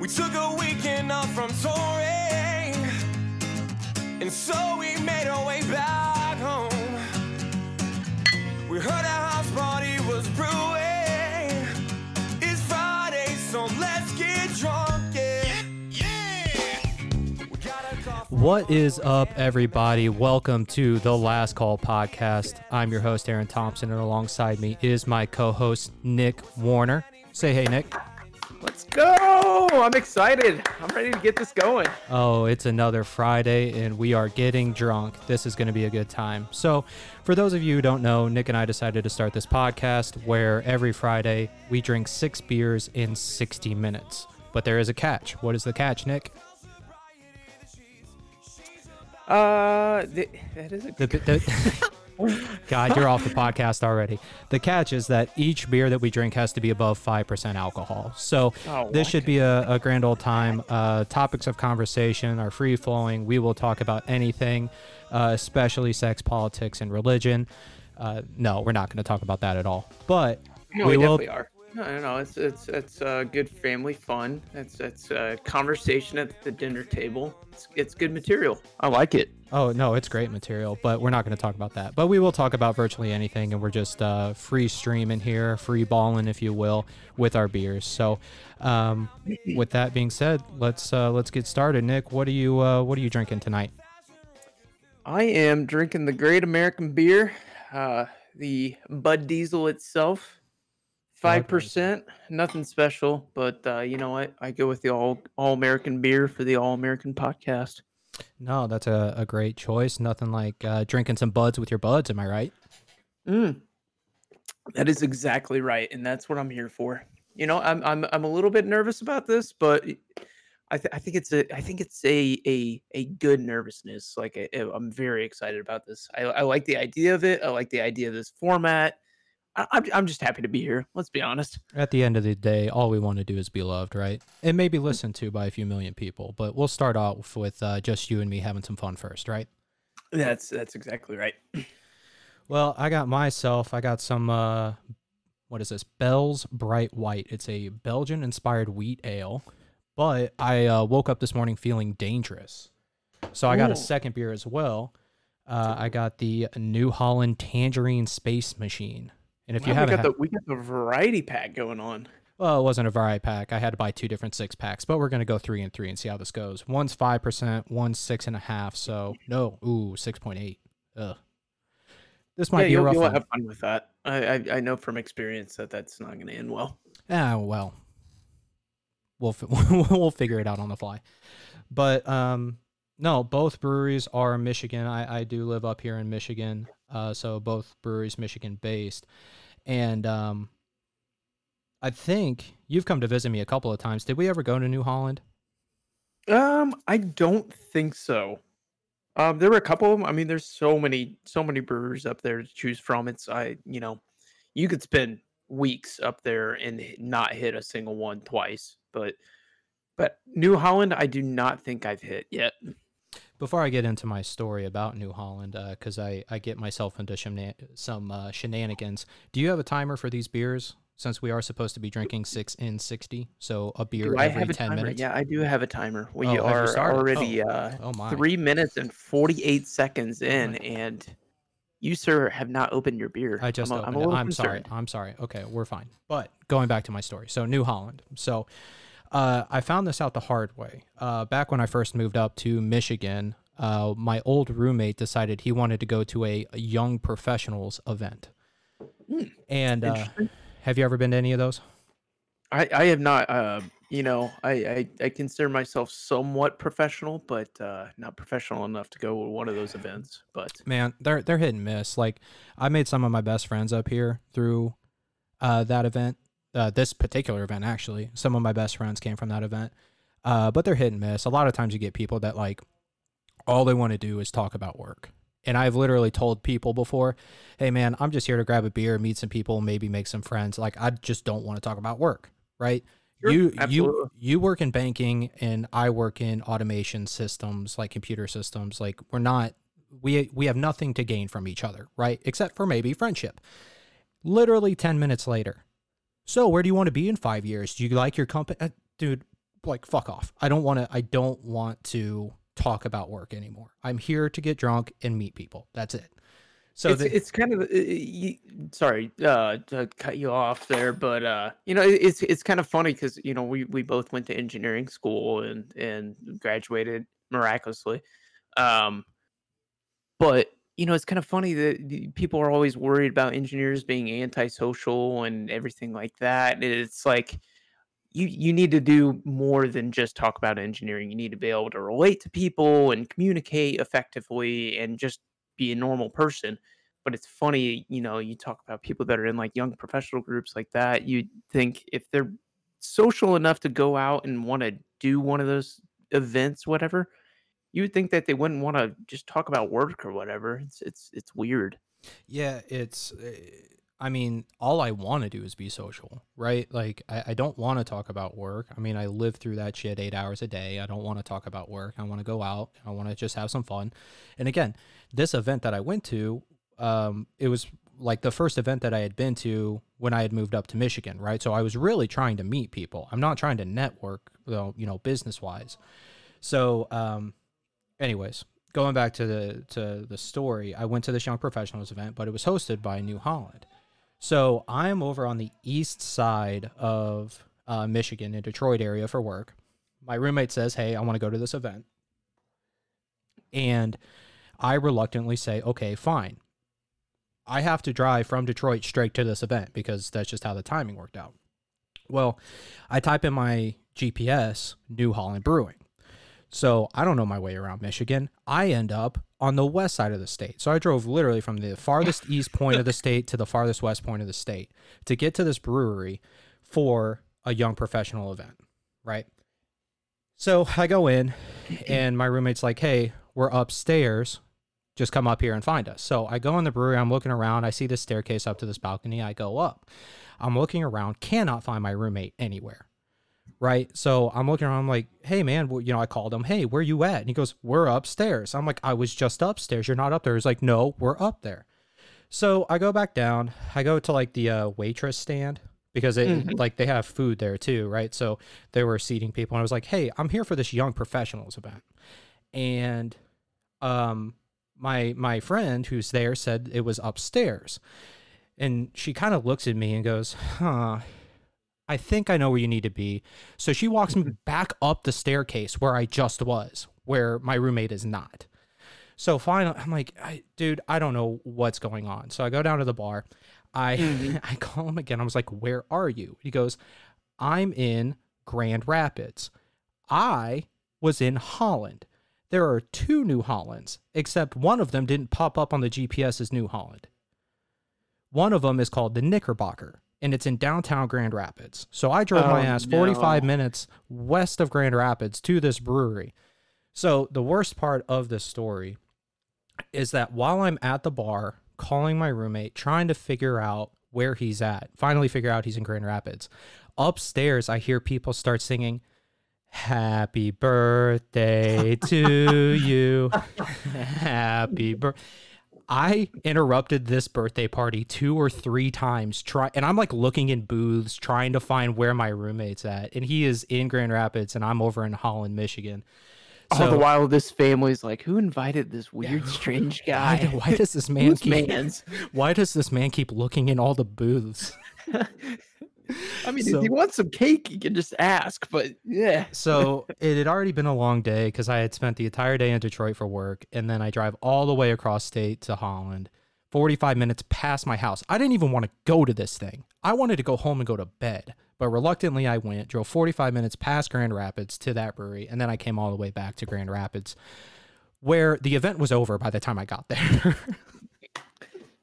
We took a weekend off from touring, and so we made our way back home. We heard a house party was brewing. It's Friday, so let's get drunk, yeah. Coffee. What is up, everybody? Welcome to the Last Call podcast. I'm your host, Aaron Thompson, and alongside me is my co host, Nick Warner. Say hey, Nick. Let's go! I'm excited. I'm ready to get this going. Oh, it's another Friday, and we are getting drunk. This is going to be a good time. So, for those of you who don't know, Nick and I decided to start this podcast where every Friday we drink six beers in 60 minutes. But there is a catch. What is the catch, Nick? Uh, th- that is a The, the, God, you're off the podcast already. The catch is that each beer that we drink has to be above 5% alcohol. So Oh, this should be a, a grand old time. Uh, topics of conversation are free flowing. We will talk about anything, uh, especially sex, politics, and religion. Uh, no, we're not going to talk about that at all. But no, we we will. are. No, no, no. It's it's it's uh, good family fun. It's it's uh, conversation at the dinner table. It's it's good material. I like it. Oh no, it's great material, but we're not going to talk about that. But we will talk about virtually anything, and we're just uh, free streaming here, free balling, if you will, with our beers. So, um, with that being said, let's uh, let's get started. Nick, what are you uh, what are you drinking tonight? I am drinking the Great American Beer, uh, the Budweiser itself. Five percent, nothing special, but uh, you know what? I go with the all all American beer for the all American podcast. No, that's a, a great choice. Nothing like uh, drinking some buds with your buds. Am I right? Mm. That is exactly right, and that's what I'm here for. You know, I'm I'm I'm a little bit nervous about this, but I th- I think it's a I think it's a a a good nervousness. Like I, I'm very excited about this. I, I like the idea of it. I like the idea of this format. I, I'm I'm just happy to be here. Let's be honest. At the end of the day, all we want to do is be loved, right? It may be listened to by a few million people, but we'll start off with uh, just you and me having some fun first, right? That's that's exactly right. Well, I got myself. I got some. Uh, what is this? Bell's Bright White. It's a Belgian-inspired wheat ale, but I uh, woke up this morning feeling dangerous, so I got a second beer as well. Uh, I got the New Holland Tangerine Space Machine, and if you haven't, got the we got the variety pack going on. well, it wasn't a variety pack. I had to buy two different six packs, but we're gonna go three and three and see how this goes. One's five percent, one's six and a half. So no, ooh, six point eight. Ugh. This might yeah, be a rough you'll one. have fun with that. I, I I know from experience that that's not going to end well. Ah, well, we'll we'll figure it out on the fly. But um, no, both breweries are Michigan. I I do live up here in Michigan, uh, so both breweries Michigan based, and um, I think you've come to visit me a couple of times. Did we ever go to New Holland? Um, I don't think so. Um, there were a couple of. I mean, there's so many, so many brewers up there to choose from. It's I, you know, you could spend weeks up there and not hit a single one twice. But, but New Holland, I do not think I've hit yet. Before I get into my story about New Holland, because I, I get myself into shena- some uh, shenanigans, do you have a timer for these beers? Since we are supposed to be drinking six in 60, so a beer Do every have a 10 timer? minutes. Yeah, I do have a timer. We Oh, are already uh, Oh my. three minutes and forty-eight seconds in, my and you, sir, have not opened your beer. I just I'm, opened I'm. I'm sorry. I'm sorry. Okay, we're fine. But going back to my story. So New Holland. So uh, I found this out the hard way. Uh, back when I first moved up to Michigan, uh, my old roommate decided he wanted to go to a young professionals event. And uh, have you ever been to any of those? I, I have not. Uh, you know, I, I I consider myself somewhat professional, but uh, not professional enough to go to one of those events. But Man, they're they're hit and miss. Like I made some of my best friends up here through uh, that event. Uh, this particular event, actually, some of my best friends came from that event. Uh, but they're hit and miss. A lot of times, you get people that like all they want to do is talk about work. And I've literally told people before, "Hey, man, I'm just here to grab a beer, meet some people, maybe make some friends. Like I just don't want to talk about work, right?" Sure, you absolutely. you you work in banking and I work in automation systems like computer systems like we're not we we have nothing to gain from each other right except for maybe friendship literally 10 minutes later so where do you want to be in 5 years do you like your company uh, dude like fuck off. I don't want to I don't want to talk about work anymore. I'm here to get drunk and meet people. That's it. So it's, the, it's kind of uh, you, sorry uh, to cut you off there, but uh, you know it- it's it's kind of funny because you know we we both went to engineering school and and graduated miraculously, um, but you know it's kind of funny that people are always worried about engineers being antisocial and everything like that. It's like you you need to do more than just talk about engineering. You need to be able to relate to people and communicate effectively and just be a normal person. But it's funny, you know, you talk about people that are in like young professional groups like that. You think if they're social enough to go out and want to do one of those events, whatever, you would think that they wouldn't want to just talk about work or whatever. It's it's it's weird. yeah, it's uh, I mean, all I want to do is be social, right? Like I, I don't want to talk about work. I mean, I live through that shit eight hours a day. I don't want to talk about work. I want to go out. I want to just have some fun. And again, this event that I went to, um, it was like the first event that I had been to when I had moved up to Michigan, right? So I was really trying to meet people. I'm not trying to network, though, you know, business wise. So, um, anyways, going back to the to the story, I went to this young professionals event, but it was hosted by New Holland. So I'm over on the east side of uh, Michigan, in Detroit area for work. My roommate says, "Hey, I want to go to this event," and I reluctantly say, "Okay, fine." I have to drive from Detroit straight to this event because that's just how the timing worked out. Well, I type in my GPS New Holland Brewing. So I don't know my way around Michigan. I end up on the west side of the state. So I drove literally from the farthest east point of the state to the farthest west point of the state to get to this brewery for a young professional event, right? So I go in and my roommate's like, "Hey, we're upstairs. Just come up here and find us." So I go in the brewery, I'm looking around, I see this staircase up to this balcony. I go up. I'm looking around, cannot find my roommate anywhere right? So I'm looking around, I'm like, hey man, well, you know, I called him, hey, where you at? And he goes, we're upstairs. I'm like, I was just upstairs. You're not up there. He's like, no, we're up there. So I go back down. I go to like the uh, waitress stand because it Mhm. like they have food there too, right? So they were seating people, and I was like, hey, I'm here for this young professionals event, and um, my my friend who's there said it was upstairs, and she kind of looks at me and goes, huh. I think I know where you need to be. So she walks me back up the staircase where I just was, where my roommate is not. So finally, I'm like, I, dude, I don't know what's going on. So I go down to the bar. I Mhm. I call him again. I was like, where are you? He goes, I'm in Grand Rapids. I was in Holland. There are two New Hollands, except one of them didn't pop up on the GPS as New Holland. One of them is called the Knickerbocker, and it's in downtown Grand Rapids. So I drove my Oh, ass 45 no. minutes west of Grand Rapids to this brewery. So the worst part of this story is that while I'm at the bar calling my roommate, trying to figure out where he's at, finally figure out he's in Grand Rapids, upstairs I hear people start singing, Happy birthday to you. Happy birthday. I interrupted this birthday party two or three times try and I'm like looking in booths trying to find where my roommate's at and he is in Grand Rapids and I'm over in Holland, Michigan. All the while, this family's like, who invited this weird, strange guy? do- why does this man keep man's? why does this man keep looking in all the booths? I mean, So- if you want some cake, you can just ask. But yeah, So it had already been a long day because I had spent the entire day in Detroit for work, and then I drive all the way across state to Holland, 45 minutes past my house. I didn't even want to go to this thing. I wanted to go home and go to bed, but reluctantly I went, drove 45 minutes past Grand Rapids to that brewery, and then I came all the way back to Grand Rapids, where the event was over by the time I got there.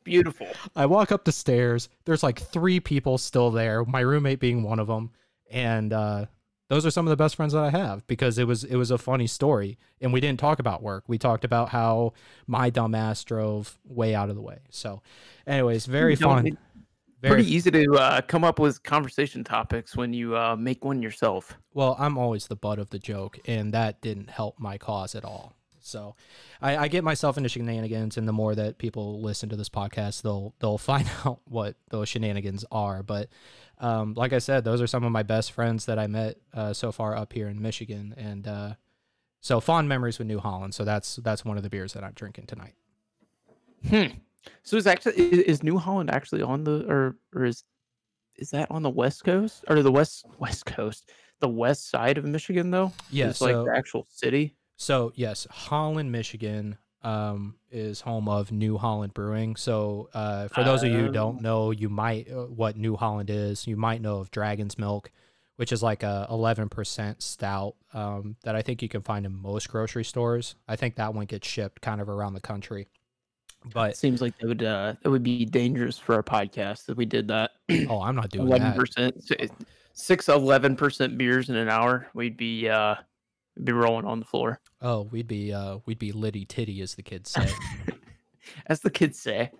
beautiful. I walk up the stairs. There's like three people still there, my roommate being one of them, and uh, those are some of the best friends that I have because it was it was a funny story, and we didn't talk about work. We talked about how my dumbass drove way out of the way. So, anyways, very You fun. it- Very Pretty easy to uh, come up with conversation topics when you uh, make one yourself. well. I'm always the butt of the joke, and that didn't help my cause at all. So I, I get myself into shenanigans, and the more that people listen to this podcast, they'll they'll find out what those shenanigans are. But um, like I said, those are some of my best friends that I met uh, so far up here in Michigan, and uh, so fond memories with New Holland. So that's that's one of the beers that I'm drinking tonight. Hmm. So is actually is, New Holland actually on the or or is is that on the west coast or the west west coast the west side of Michigan though? Yeah, it's like the actual city. So yes, Holland, Michigan, um, is home of New Holland Brewing. So uh, for those of you who Oh. don't know, you might uh, what New Holland is. You might know of Dragon's Milk, which is like a 11% stout um, that I think you can find in most grocery stores. I think that one gets shipped kind of around the country. It But seems like that would uh that would be dangerous for our podcast if we did that. oh, I'm not doing Eleven that. percent, six eleven percent beers in an hour. We'd be uh be rolling on the floor, Oh, we'd be uh, we'd be litty titty, as the kids say. as the kids say.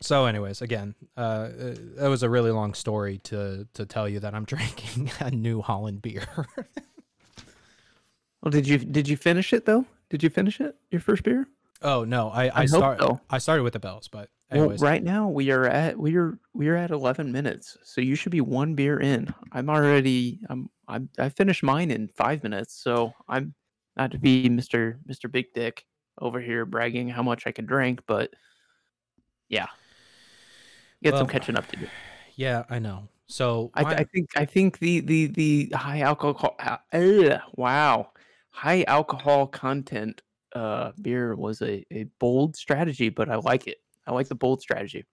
So, anyways, again, uh, uh, that was a really long story to to tell you that I'm drinking a New Holland beer. Well, did you did you finish it though? Did you finish it? Your first beer? oh no, I I, I start so. I started with the bells, but Well, anyways, right now we are at we are we are at eleven minutes, so you should be one beer in. I'm already I'm I'm I finished mine in five minutes, so I'm not to be Mister Mister Big Dick over here bragging how much I can drink, but yeah, get some catching up to do. yeah, I know. So I, my- I think I think the the the high alcohol uh, wow high alcohol content uh beer was a, a bold strategy, but I like it. I like the bold strategy.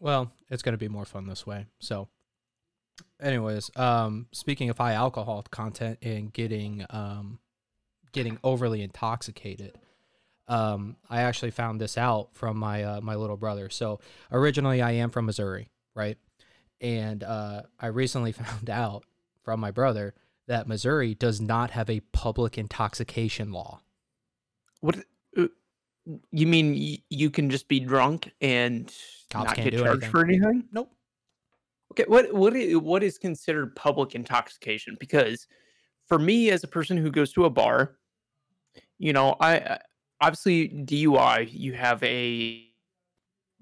well, it's gonna be more fun this way. So, anyways, um, speaking of high alcohol content and getting um, getting overly intoxicated. Um, I actually found this out from my uh, my little brother. So originally, I am from Missouri, right? And uh, I recently found out from my brother that Missouri does not have a public intoxication law. What uh, you mean? You can just be drunk and Cops not get charged anything. for anything? Nope. Okay, what what what is considered public intoxication? Because for me, as a person who goes to a bar, you know, I I- obviously DUI, you have a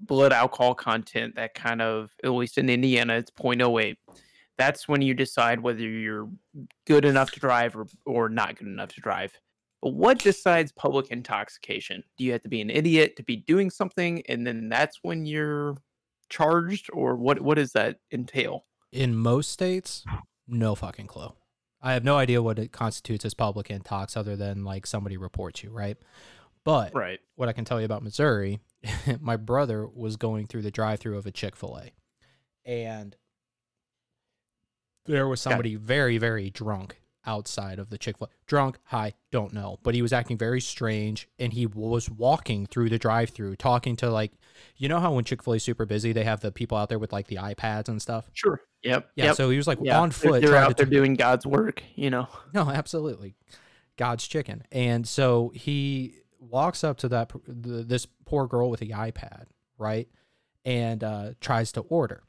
blood alcohol content that kind of, at least in Indiana, it's 0.08. That's when you decide whether you're good enough to drive or, or not good enough to drive. But what decides public intoxication? Do you have to be an idiot to be doing something, and then that's when you're charged, or what? What does that entail? In most states, no fucking clue. I have no idea what it constitutes as public intox other than like somebody reports you, right? But Right. what I can tell you about Missouri, my brother was going through the drive-through of a Chick-fil-A, and there was somebody very, very drunk outside of the Chick-fil-A. Drunk, high, don't know, but he was acting very strange, and he was walking through the drive-through, talking to like, you know how when Chick-fil-A is super busy, they have the people out there with like the iPads and stuff. Sure. Yep. Yeah, yep. so he was like yeah. on they're- foot They're, out there t- doing God's work. You know. no, absolutely. God's chicken. And so he walks up to that the, this poor girl with the iPad, right? And uh, tries to order.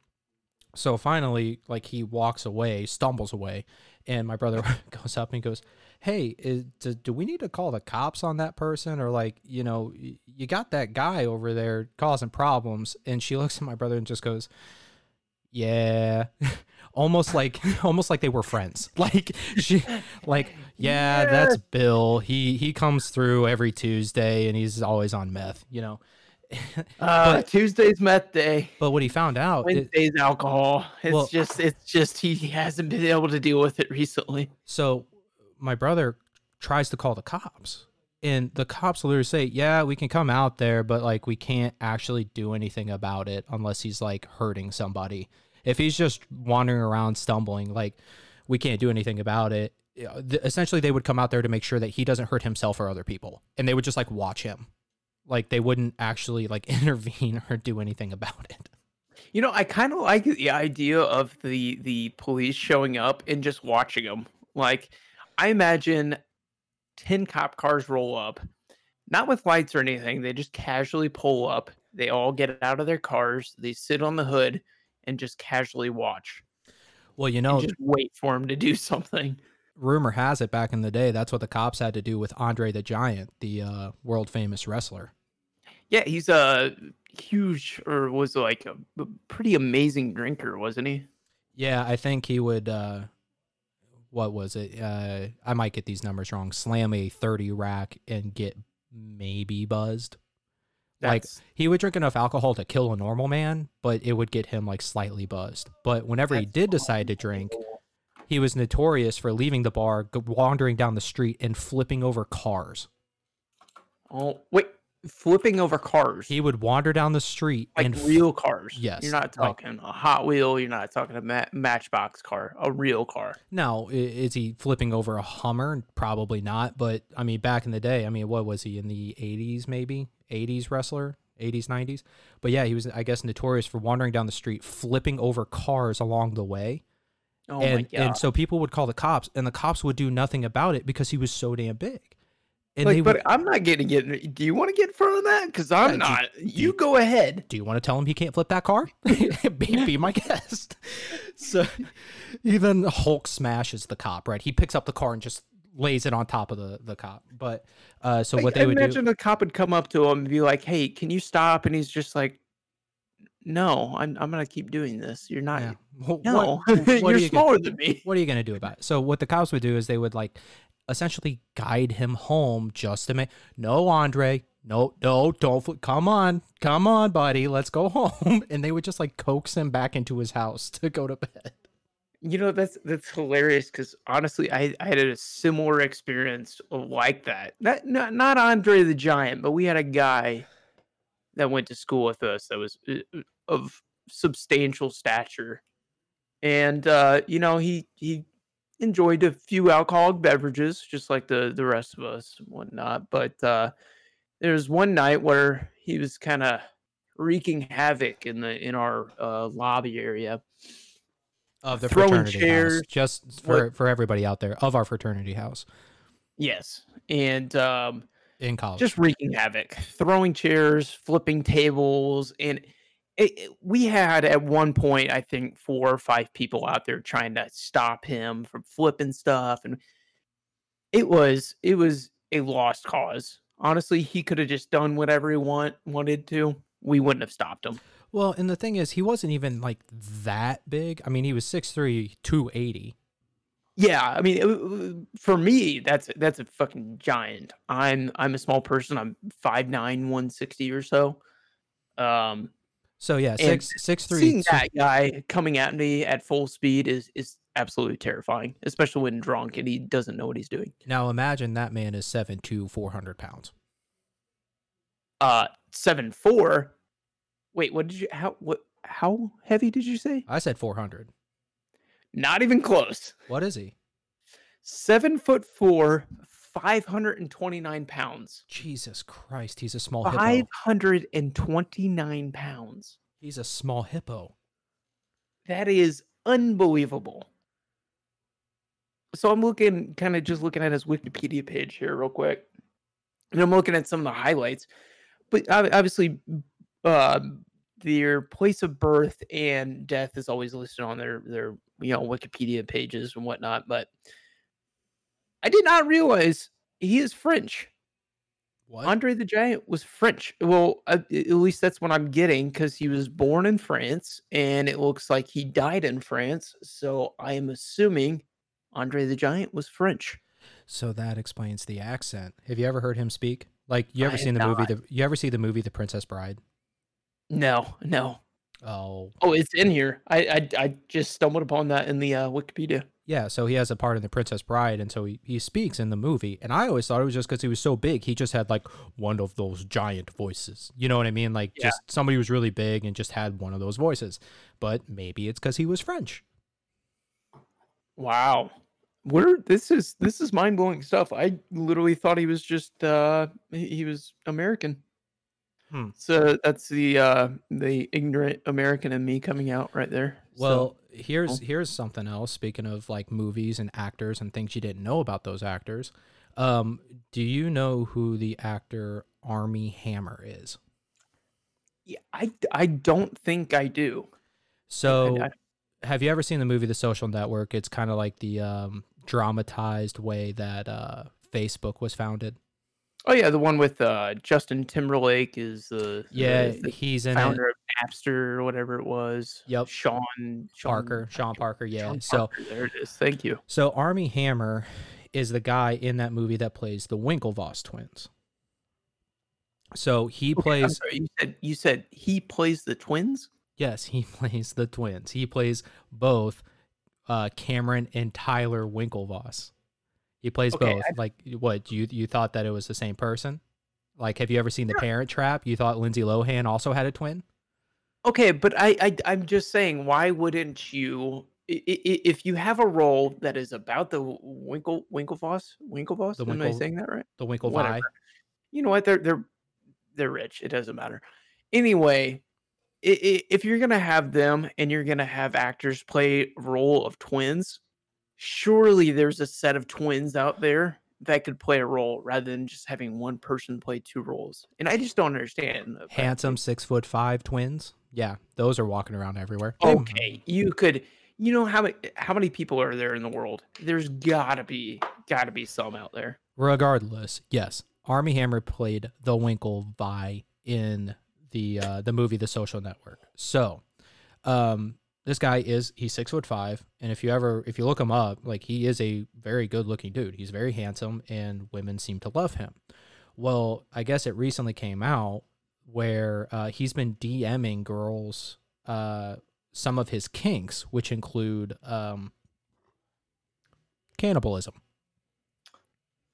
So finally, like he walks away, stumbles away, and my brother goes up and goes, "Hey, is, do, do we need to call the cops on that person, or like, you know, you got that guy over there causing problems?" And she looks at my brother and just goes, "Yeah." almost like almost like they were friends. Like she like yeah, that's bill. He he comes through every tuesday and he's always on meth you know Uh, Tuesday's meth day. but what he found out it- Wednesday's alcohol. It's Well- just it's just he hasn't been able to deal with it recently. so my brother tries to call the cops and the cops literally say yeah we can come out there but like we can't actually do anything about it unless he's like hurting somebody if he's just wandering around stumbling like we can't do anything about it essentially they would come out there to make sure that he doesn't hurt himself or other people and they would just like watch him like they wouldn't actually like intervene or do anything about it You know, I kind of like the idea of the the police showing up and just watching them. Like, I imagine ten cop cars roll up, not with lights or anything. They just casually pull up. They all get out of their cars. They sit on the hood and just casually watch. well you know just wait for them to do something. Rumor has it back in the day that's what the cops had to do with Andre the Giant, the uh, world famous wrestler. Yeah, he's a huge or was like a pretty amazing drinker, wasn't he? Yeah, I think he would. Uh, what was it? Uh, I might get these numbers wrong. Slam a thirty rack and get maybe buzzed. Like he would drink enough alcohol to kill a normal man, but it would get him like slightly buzzed. But whenever he did decide to drink, he was notorious for leaving the bar, wandering down the street, and flipping over cars. oh wait, flipping over cars. He would wander down the street like and real cars. Yes, You're not like- talking a Hot Wheel. You're not talking a ma- Matchbox car. A real car. Now, is he flipping over a Hummer? Probably not. But I mean, back in the day, I mean, what was he in the 80s, maybe? 80s wrestler? 80s, 90s? But yeah, he was, I guess, notorious for wandering down the street, flipping over cars along the way. Oh my and, god. and so people would call the cops, and the cops would do nothing about it because he was so damn big. And like, they but would, I'm not getting get. Do you want to get in front of that? Because I'm Yeah, not. do you you- go ahead. do you want to tell him he can't flip that car? be, be my guest. So even Hulk smashes the cop, right? He picks up the car and just lays it on top of the, the cop. But uh, so Like, what they would imagine do, a cop would come up to him and be like, "Hey, can you stop?" And he's just like, "No, I'm. I'm gonna keep doing this. You're not. yeah. Wh- No, what- what you're you gonna- smaller than me." what are you going to do about it? So what the cops would do is they would like essentially guide him home just to make no Andre, no, no, don't fl- come on, come on, buddy, let's go home. And they would just like coax him back into his house to go to bed. You know that's that's hilarious because honestly, I, I had a similar experience uh, like that. Not, not not Andre the Giant, but we had a guy that went to school with us that was uh, uh, of substantial stature, and uh, you know he he enjoyed a few alcoholic beverages just like the the rest of us and whatnot. But uh, there was one night where he was kind of wreaking havoc in the in our uh, lobby area. Of the Throwing fraternity chairs, house, just for what- for everybody out there of our fraternity house Yes, and um, in college. just wreaking havoc, throwing chairs, flipping tables, and it, it- we had at one point, I think, four or five people out there trying to stop him from flipping stuff, and it was it was a lost cause. Honestly, he could have just done whatever he want wanted to. We wouldn't have stopped him. well, and the thing is, he wasn't even like that big. I mean, he was 6'3", 280. Yeah, I mean, for me, that's that's a fucking giant. I'm I'm a small person. I'm 5'9", 160 or so. Um, So yeah, six six three. seeing that guy coming at me at full speed is is absolutely terrifying, especially when drunk and he doesn't know what he's doing. Now imagine that man is seven to four hundred pounds. Uh, seven four. Wait, what did you? How what? How heavy did you say? I said four hundred. Not even close. What is he? Seven foot four, five hundred and twenty nine pounds. Jesus Christ, he's a small hippo. Five hundred and twenty nine pounds. He's a small hippo. That is unbelievable. So I'm looking, kind of just looking at his Wikipedia page here, real quick, and I'm looking at some of the highlights. But obviously, uh, their place of birth and death is always listed on their their you know Wikipedia pages and whatnot. But I did not realize he is French. What? Andre the Giant was French. Well, uh, at least that's what I'm getting because he was born in France and it looks like he died in France. So I am assuming Andre the Giant was French. so that explains the accent. Have you ever heard him speak? Like you ever I seen the movie? The you ever see the movie The Princess Bride? No, no. Oh, Oh, it's in here. I I, I just stumbled upon that in the uh, Wikipedia. yeah. So he has a part in The Princess Bride, and so he, he speaks in the movie. And I always thought it was just because he was so big. He just had like one of those giant voices. You know what I mean? Like Yeah. just somebody who was really big and just had one of those voices. But maybe it's because he was French. Wow. We're this is this is mind blowing stuff. I literally thought he was just uh he was American. Hmm. So that's the uh the ignorant American in me coming out right there. So- Well, here's Oh. here's something else. Speaking of like movies and actors and things you didn't know about those actors, um, do you know who the actor Armie Hammer is? yeah, I I don't think I do. So, I- have you ever seen the movie The Social Network? It's kind of like the um, dramatized way that uh, Facebook was founded. Oh yeah, the one with uh, Justin Timberlake is the Yeah, the, the he's in it. founder of Napster or whatever it was. Yep. Sean, Sean Parker, Sean Parker. Yeah. Sean So Parker, there it is. Thank you. so Armie Hammer is the guy in that movie that plays the Winklevoss twins. So he Okay, plays sorry, you said you said he plays the twins. Yes, he plays the twins. He plays both uh, Cameron and Tyler Winklevoss. He plays Okay, both. I- Like what? You you thought that it was the same person? Like, have you ever seen The Parent Trap? You thought Lindsay Lohan also had a twin? Okay, but I, I I'm just saying, why wouldn't you? If you have a role that is about the Winkle Winklevoss Winklevoss, The am I Winkle- saying that right? The Winklevi. Whatever. You know what? They're they're they're rich. It doesn't matter. Anyway, if you're gonna have them and you're gonna have actors play role of twins, surely there's a set of twins out there that could play a role rather than just having one person play two roles. And I just don't understand. Handsome six foot five twins. Yeah, those are walking around everywhere. Okay, you could. You know how many how many people are there in the world? There's gotta be gotta be some out there. Regardless, yes, Armie Hammer played the Winklevi in the uh, the movie The Social Network. So, um, this guy is he's six foot five, and if you ever if you look him up, like he is a very good looking dude. He's very handsome, and women seem to love him. Well, I guess it recently came out where uh, he's been DMing girls uh, some of his kinks, which include um, cannibalism.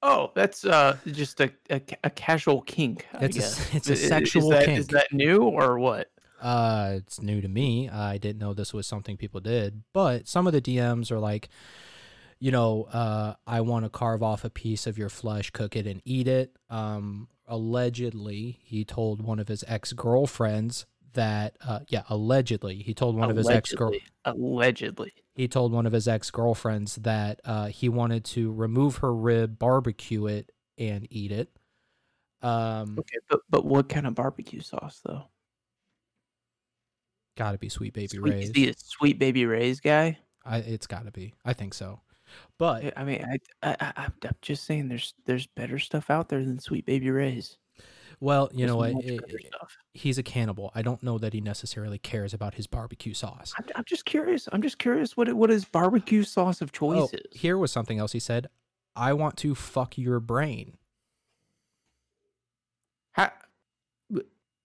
Oh, that's uh just a a, a casual kink. I It's a, it's a sexual is that, kink. Is that new or what? Uh, it's new to me. I didn't know this was something people did, but some of the DMs are like, you know, uh, I want to carve off a piece of your flesh, cook it, and eat it. Um, allegedly, he told one of his ex girlfriends that, uh, yeah, allegedly, he told one of his ex girl, Allegedly. Allegedly. he told one of his ex girlfriends that uh, he wanted to remove her rib, barbecue it, and eat it. Um, Okay, but but what kind of barbecue sauce though? Gotta be sweet baby Sweet, Ray's. he a sweet baby Ray's guy? I, it's gotta be. I think so. But I- mean, I, I, I I'm I'm just saying, there's there's better stuff out there than Sweet Baby Ray's. Well, you There's know what? much i- better i- stuff. he's a cannibal. I don't know that he necessarily cares about his barbecue sauce. I'm, I'm just curious. I'm just curious what it- what his barbecue sauce of choice Oh, is. here was something else he said. I want to fuck your brain. How,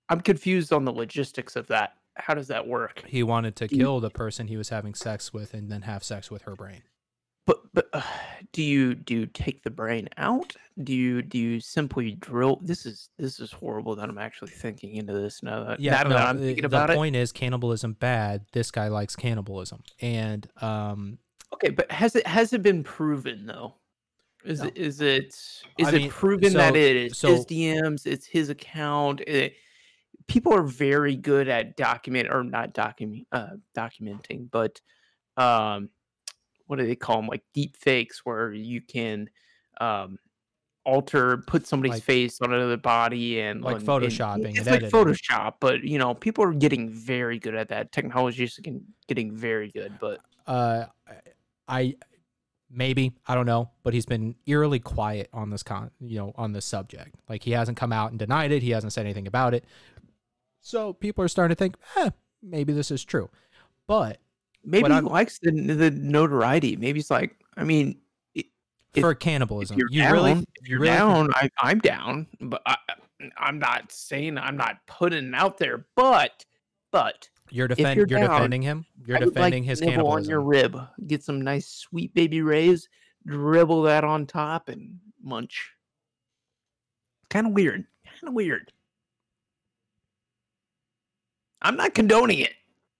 I'm confused on the logistics of that. How does that work? He wanted to kill the person he was having sex with and then have sex with her brain. But but uh, do you do you take the brain out? Do you do you simply drill? This is this is horrible that I'm actually thinking into this now. That, Yeah, now no, that I'm the- thinking the about it. point is cannibalism bad. This guy likes cannibalism. And um Okay, but has it has it been proven though? Is No. it is it is I it mean, proven that it is so- his DMs? It's his account. It, people are very good at document or not document uh, documenting, but um, what do they call them? Like deep fakes, where you can um alter, put somebody's Like- face on another body, and Like and- photoshopping and It's like editing. Photoshop, but you know, people are getting very good at that. Technology is getting getting very good, but uh I maybe, I don't know, but he's been eerily quiet on this con you know, on this subject. Like he hasn't come out and denied it. He hasn't said anything about it. So people are starting to think, eh, maybe this is true. But Maybe he likes the the notoriety. Maybe he's like, I mean, i- If- for if cannibalism, you're you down, really, if you you're really down, I, I'm down. But I, I'm not saying I'm not putting it out there. But but you're you're you're down, defending him. You're I defending like his nibble on cannibalism. your rib. Get some nice sweet baby rays. Dribble that on top and munch. Kind of weird. Kind of weird. I'm not condoning it.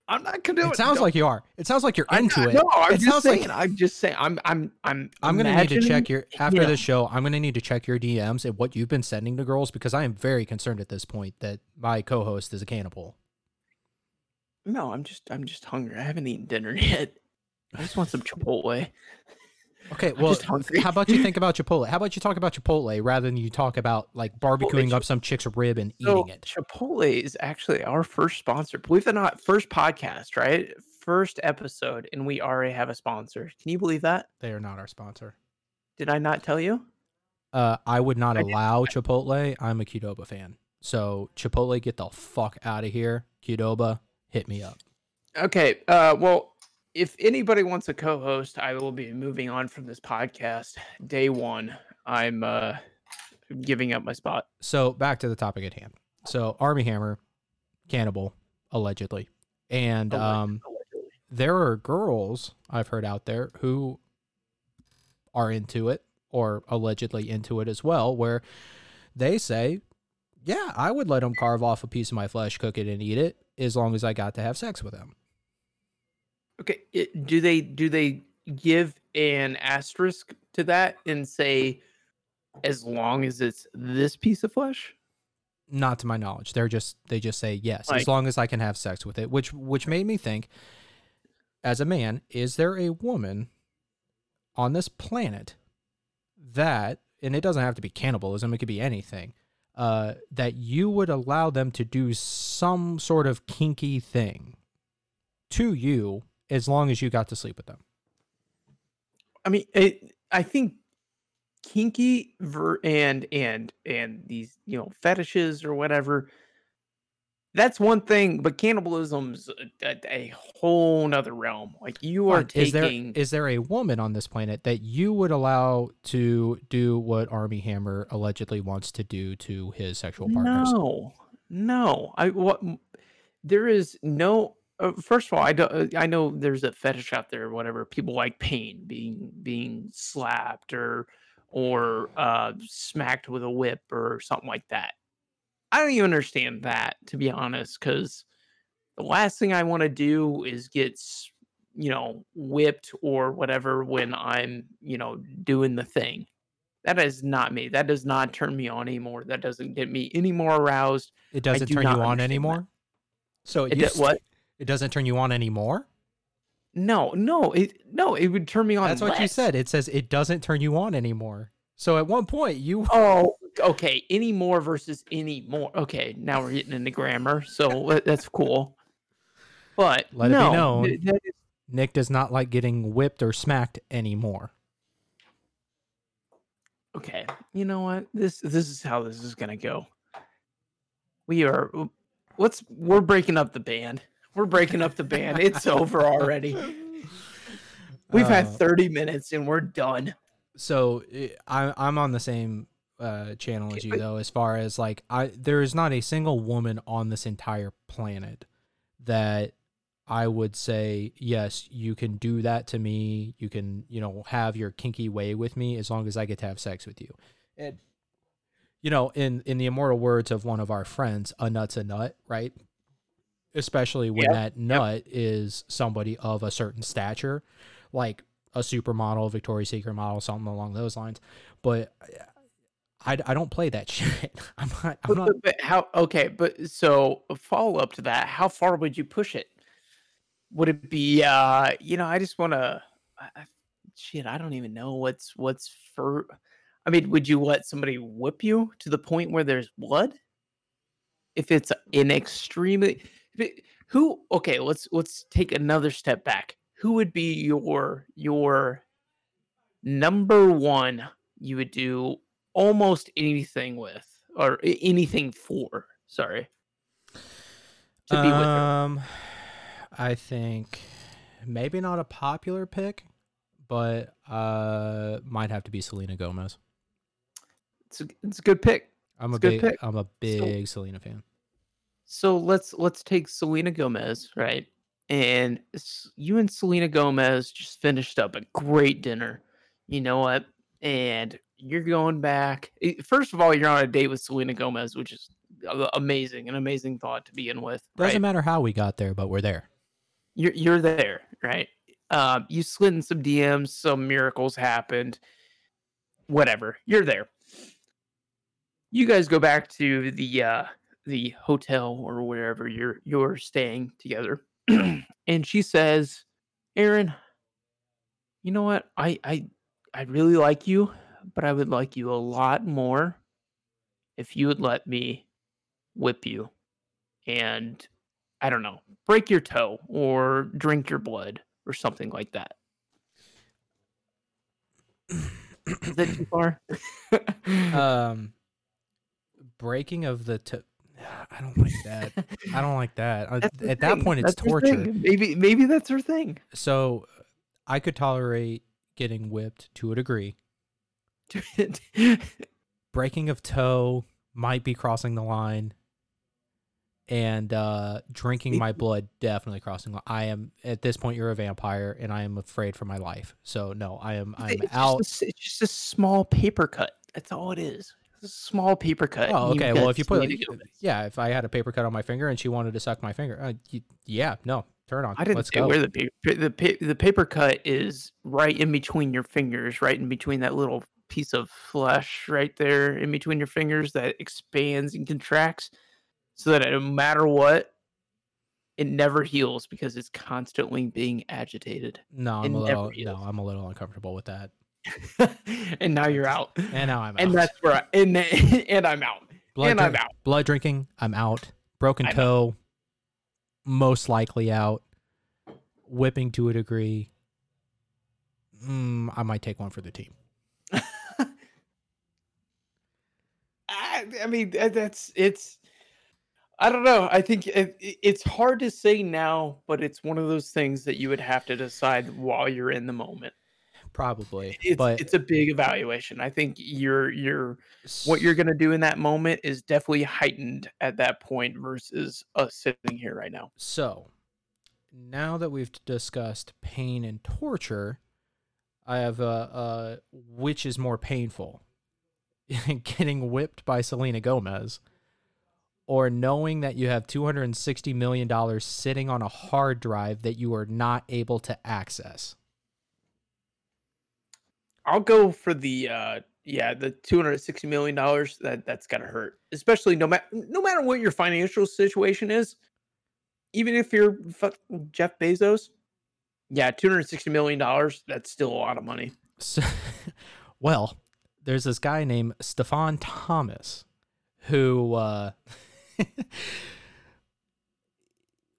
I'm not condoning it sounds like you are. It sounds like you're into not- it. No, I'm It just sounds like- saying. I'm just saying. I'm. I'm. I'm. I'm gonna need to check your after him. this show. I'm gonna need to check your DMs and what you've been sending to girls because I am very concerned at this point that my co-host is a cannibal. No, I'm just. I'm just hungry. I haven't eaten dinner yet. I just want some Chipotle. Okay, well, how about you think about Chipotle? How about you talk about Chipotle rather than you talk about like barbecuing Chi- up some chick's rib and So eating it? Chipotle is actually our first sponsor. Believe it or not, first podcast, right? first episode and we already have a sponsor. Can you believe that? They are not our sponsor. Did I not tell you? Uh, I would not I did- allow Chipotle. I'm a Qdoba fan. So Chipotle, get the fuck out of here. Qdoba, hit me up. Okay. Uh, well, if anybody wants a co-host, I will be moving on from this podcast day one. I'm uh, giving up my spot. So back to the topic at hand. So Armie Hammer, cannibal, allegedly, and um, allegedly. there are girls I've heard out there who are into it or allegedly into it as well, where they say, "Yeah, I would let him carve off a piece of my flesh, cook it, and eat it, as long as I got to have sex with him." Okay. It, do they do they give an asterisk to that and say, as long as it's this piece of flesh? Not to my knowledge. They're just they just say yes, Like- as long as I can have sex with it, which which made me think, as a man, is there a woman on this planet that, and it doesn't have to be cannibalism, it could be anything, uh, that you would allow them to do some sort of kinky thing to you as long as you got to sleep with them. I mean, it, I think kinky ver- and and and these you know fetishes or whatever. That's one thing, but cannibalism's a, a, whole nother realm. Like you are Fine. Is there taking. is there a woman on this planet that you would allow to do what Armie Hammer allegedly wants to do to his sexual partners? No, no. I what there is no. Uh, first of all, I don't. I know there's a fetish out there, whatever. People like pain, being being slapped or or uh, smacked with a whip or something like that. I don't even understand that, to be honest, because the last thing I want to do is get you know whipped or whatever when I'm you know doing the thing. That is not me. That does not turn me on anymore. That doesn't get me any more aroused. It doesn't do turn you on understand that. anymore. So it, It used to- what? It doesn't turn you on anymore. No, no, it no, it would turn me on. That's what you said. It says it doesn't turn you on anymore. So at one point you Oh, okay. Any more versus any more. Okay, now we're getting into grammar, so that's cool. But Let it be known. th- that is- Nick does not like getting whipped or smacked anymore. okay. You know what? This this is how this is gonna go. We are. Let's. We're breaking up the band. We're breaking up the band. It's over already. We've had Uh, 30 minutes and we're done. so eh, I, I'm on the same uh, channel as you though, as far as like I there is not a single woman on this entire planet that I would say yes, you can do that to me. You can you know have your kinky way with me as long as I get to have sex with you. And you know, in in the immortal words of one of our friends, a nut's a nut, right? Especially when Yep, that nut is somebody of a certain stature, like a supermodel, Victoria's Secret model, something along those lines. But I, I don't play that shit. I'm not. I'm not. but- but how? Okay, but so a follow up to that, how far would you push it? Would it be? uh You know, I just want to. Shit, I don't even know what's what's for. I mean, would you let somebody whip you to the point where there's blood? If it's an extremely, who? Okay, let's let's take another step back. Who would be your your number one? You would do almost anything with or anything for sorry to be with her um, I think maybe not a popular pick, but uh, might have to be Selena Gomez. it's a, it's a good pick I'm a It's a big. pick. I'm a big Selena fan. So let's let's take selena gomez right and you and selena gomez just finished up a great dinner you know what and you're going back eh, first of all you're on a date with selena gomez which is amazing an amazing thought to begin with Doesn't right? matter how we got there, but we're there. you're you're there, right? Uh, you slid in some DMs, some miracles happened, whatever. You're there. You guys go back to the uh, the hotel or wherever you're you're staying together, and she says, "Aaron, you know what? I I I really like you, but I would like you a lot more if you would let me whip you and I don't know, break your toe or drink your blood or something like that. Is that too far? um, breaking of the. To- I don't like that. I don't like that. Uh, At that thing, point, it's that's torture. Maybe maybe that's her thing. So, I could tolerate getting whipped to a degree. breaking of toe might be crossing the line and uh drinking my blood definitely crossing I am at this point you're a vampire and I am afraid for my life. So no, I am I'm it's out. Just it's just a small paper cut. That's all it is. It's a small paper cut. Oh, okay. Well, if you put yeah, if I had a paper cut on my finger and she wanted to suck my finger, uh, y yeah, no, turn on. I didn't Let's say go. where the paper the pa- the paper cut is right in between your fingers, right in between that little piece of flesh right there in between your fingers that expands and contracts, so that no matter what, it never heals because it's constantly being agitated. no, I'm a little no, heals. I'm a little uncomfortable with that. and now you're out. And now I'm out. And that's where I, and and I'm out. blood and I'm out. blood drinking, I'm out. Broken I'm out. toe, most likely out. Whipping to a degree, mm, I might take one for the team. I, I mean, that's it's. I don't know. I think it- it's hard to say now, but it's one of those things that you would have to decide while you're in the moment. Probably, It's but it's a big evaluation. I think you're you're what you're gonna do in that moment is definitely heightened at that point versus us sitting here right now. So, now that we've discussed pain and torture, I have uh, uh which is more painful? Getting whipped by Selena Gomez or knowing that you have 260 million dollars sitting on a hard drive that you are not able to access. I'll go for the uh yeah, the two hundred sixty million dollars. That that's gotta hurt, especially no matter no matter what your financial situation is. Even if you're Jeff Bezos, yeah, two hundred sixty million dollars. That's still a lot of money. So, well, there's this guy named Stefan Thomas who uh,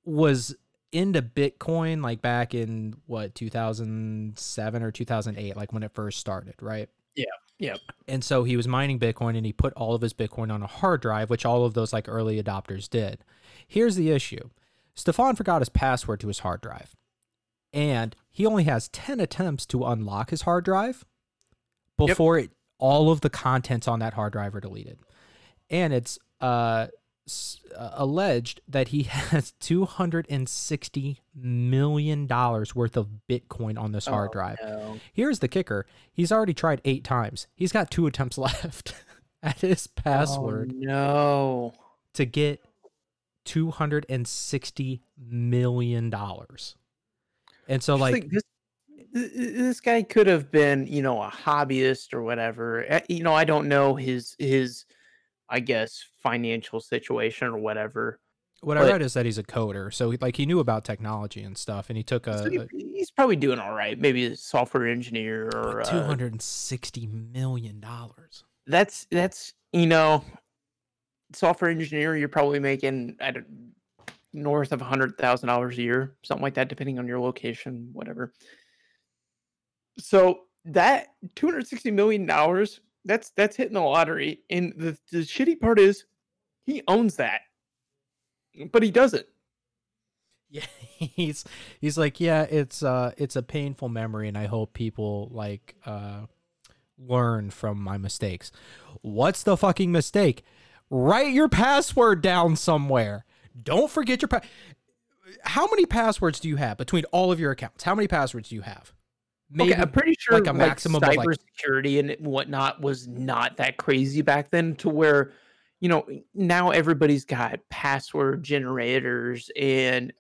was into Bitcoin like back in what 2007 or 2008, like when it first started, right? Yeah, yeah. And so he was mining Bitcoin and he put all of his Bitcoin on a hard drive, which all of those like early adopters did. Here's the issue Stefan forgot his password to his hard drive, and he only has 10 attempts to unlock his hard drive before it, all of the contents on that hard drive are deleted. And it's uh, alleged that he has 260 million dollars worth of Bitcoin on this hard Oh, drive. no. Here's the kicker. He's already tried 8 times. He's got 2 attempts left at his password Oh, no. to get 260 million dollars. And so like think this th- th- this guy could have been, you know, a hobbyist or whatever. Eh, You know, I don't know his his I guess financial situation or whatever. what I read is that he's a coder. So he, like he knew about technology and stuff and he took a, So he- he's probably doing all right. Maybe a software engineer or uh, 260 million dollars. that's that's you know software engineer you're probably making at north of a hundred thousand dollars a year something like that depending on your location whatever so that 260 million dollars that's that's hitting the lottery and the, the shitty part is he owns that but he doesn't Yeah, he's he's like, yeah, it's uh it's a painful memory and I hope people like uh learn from my mistakes. What's the fucking mistake? Write your password down somewhere. Don't forget your pa- How many passwords do you have between all of your accounts? How many passwords do you have? Maybe okay, I'm pretty sure like a maximum like- cybersecurity and whatnot was not that crazy back then to where, you know, now everybody's got password generators and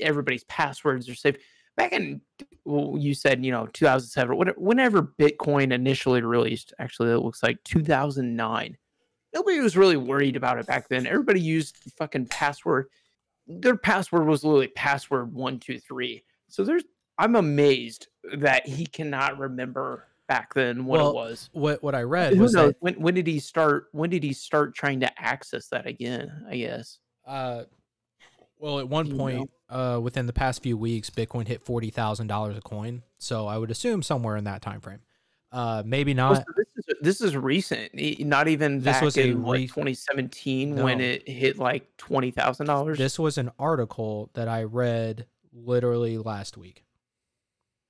everybody's passwords are safe. Back in, well, you said, you know, 2007, whenever, whenever Bitcoin initially released, actually, it looks like 2009. Nobody was really worried about it back then. Everybody used fucking password. Their password was literally password one, two, three. So there's, I'm amazed that he cannot remember back then what Well, it was. what what I read Who was knows? that When when did he start? When did he start trying to access that again? I guess. uh Well, at one point, uh, within the past few weeks, Bitcoin hit forty thousand dollars a coin. So I would assume somewhere in that time frame. Uh, maybe Oh, not. so this is this is recent. Not even This back was in re- 2017 when it hit like twenty thousand dollars. This was an article that I read literally last week,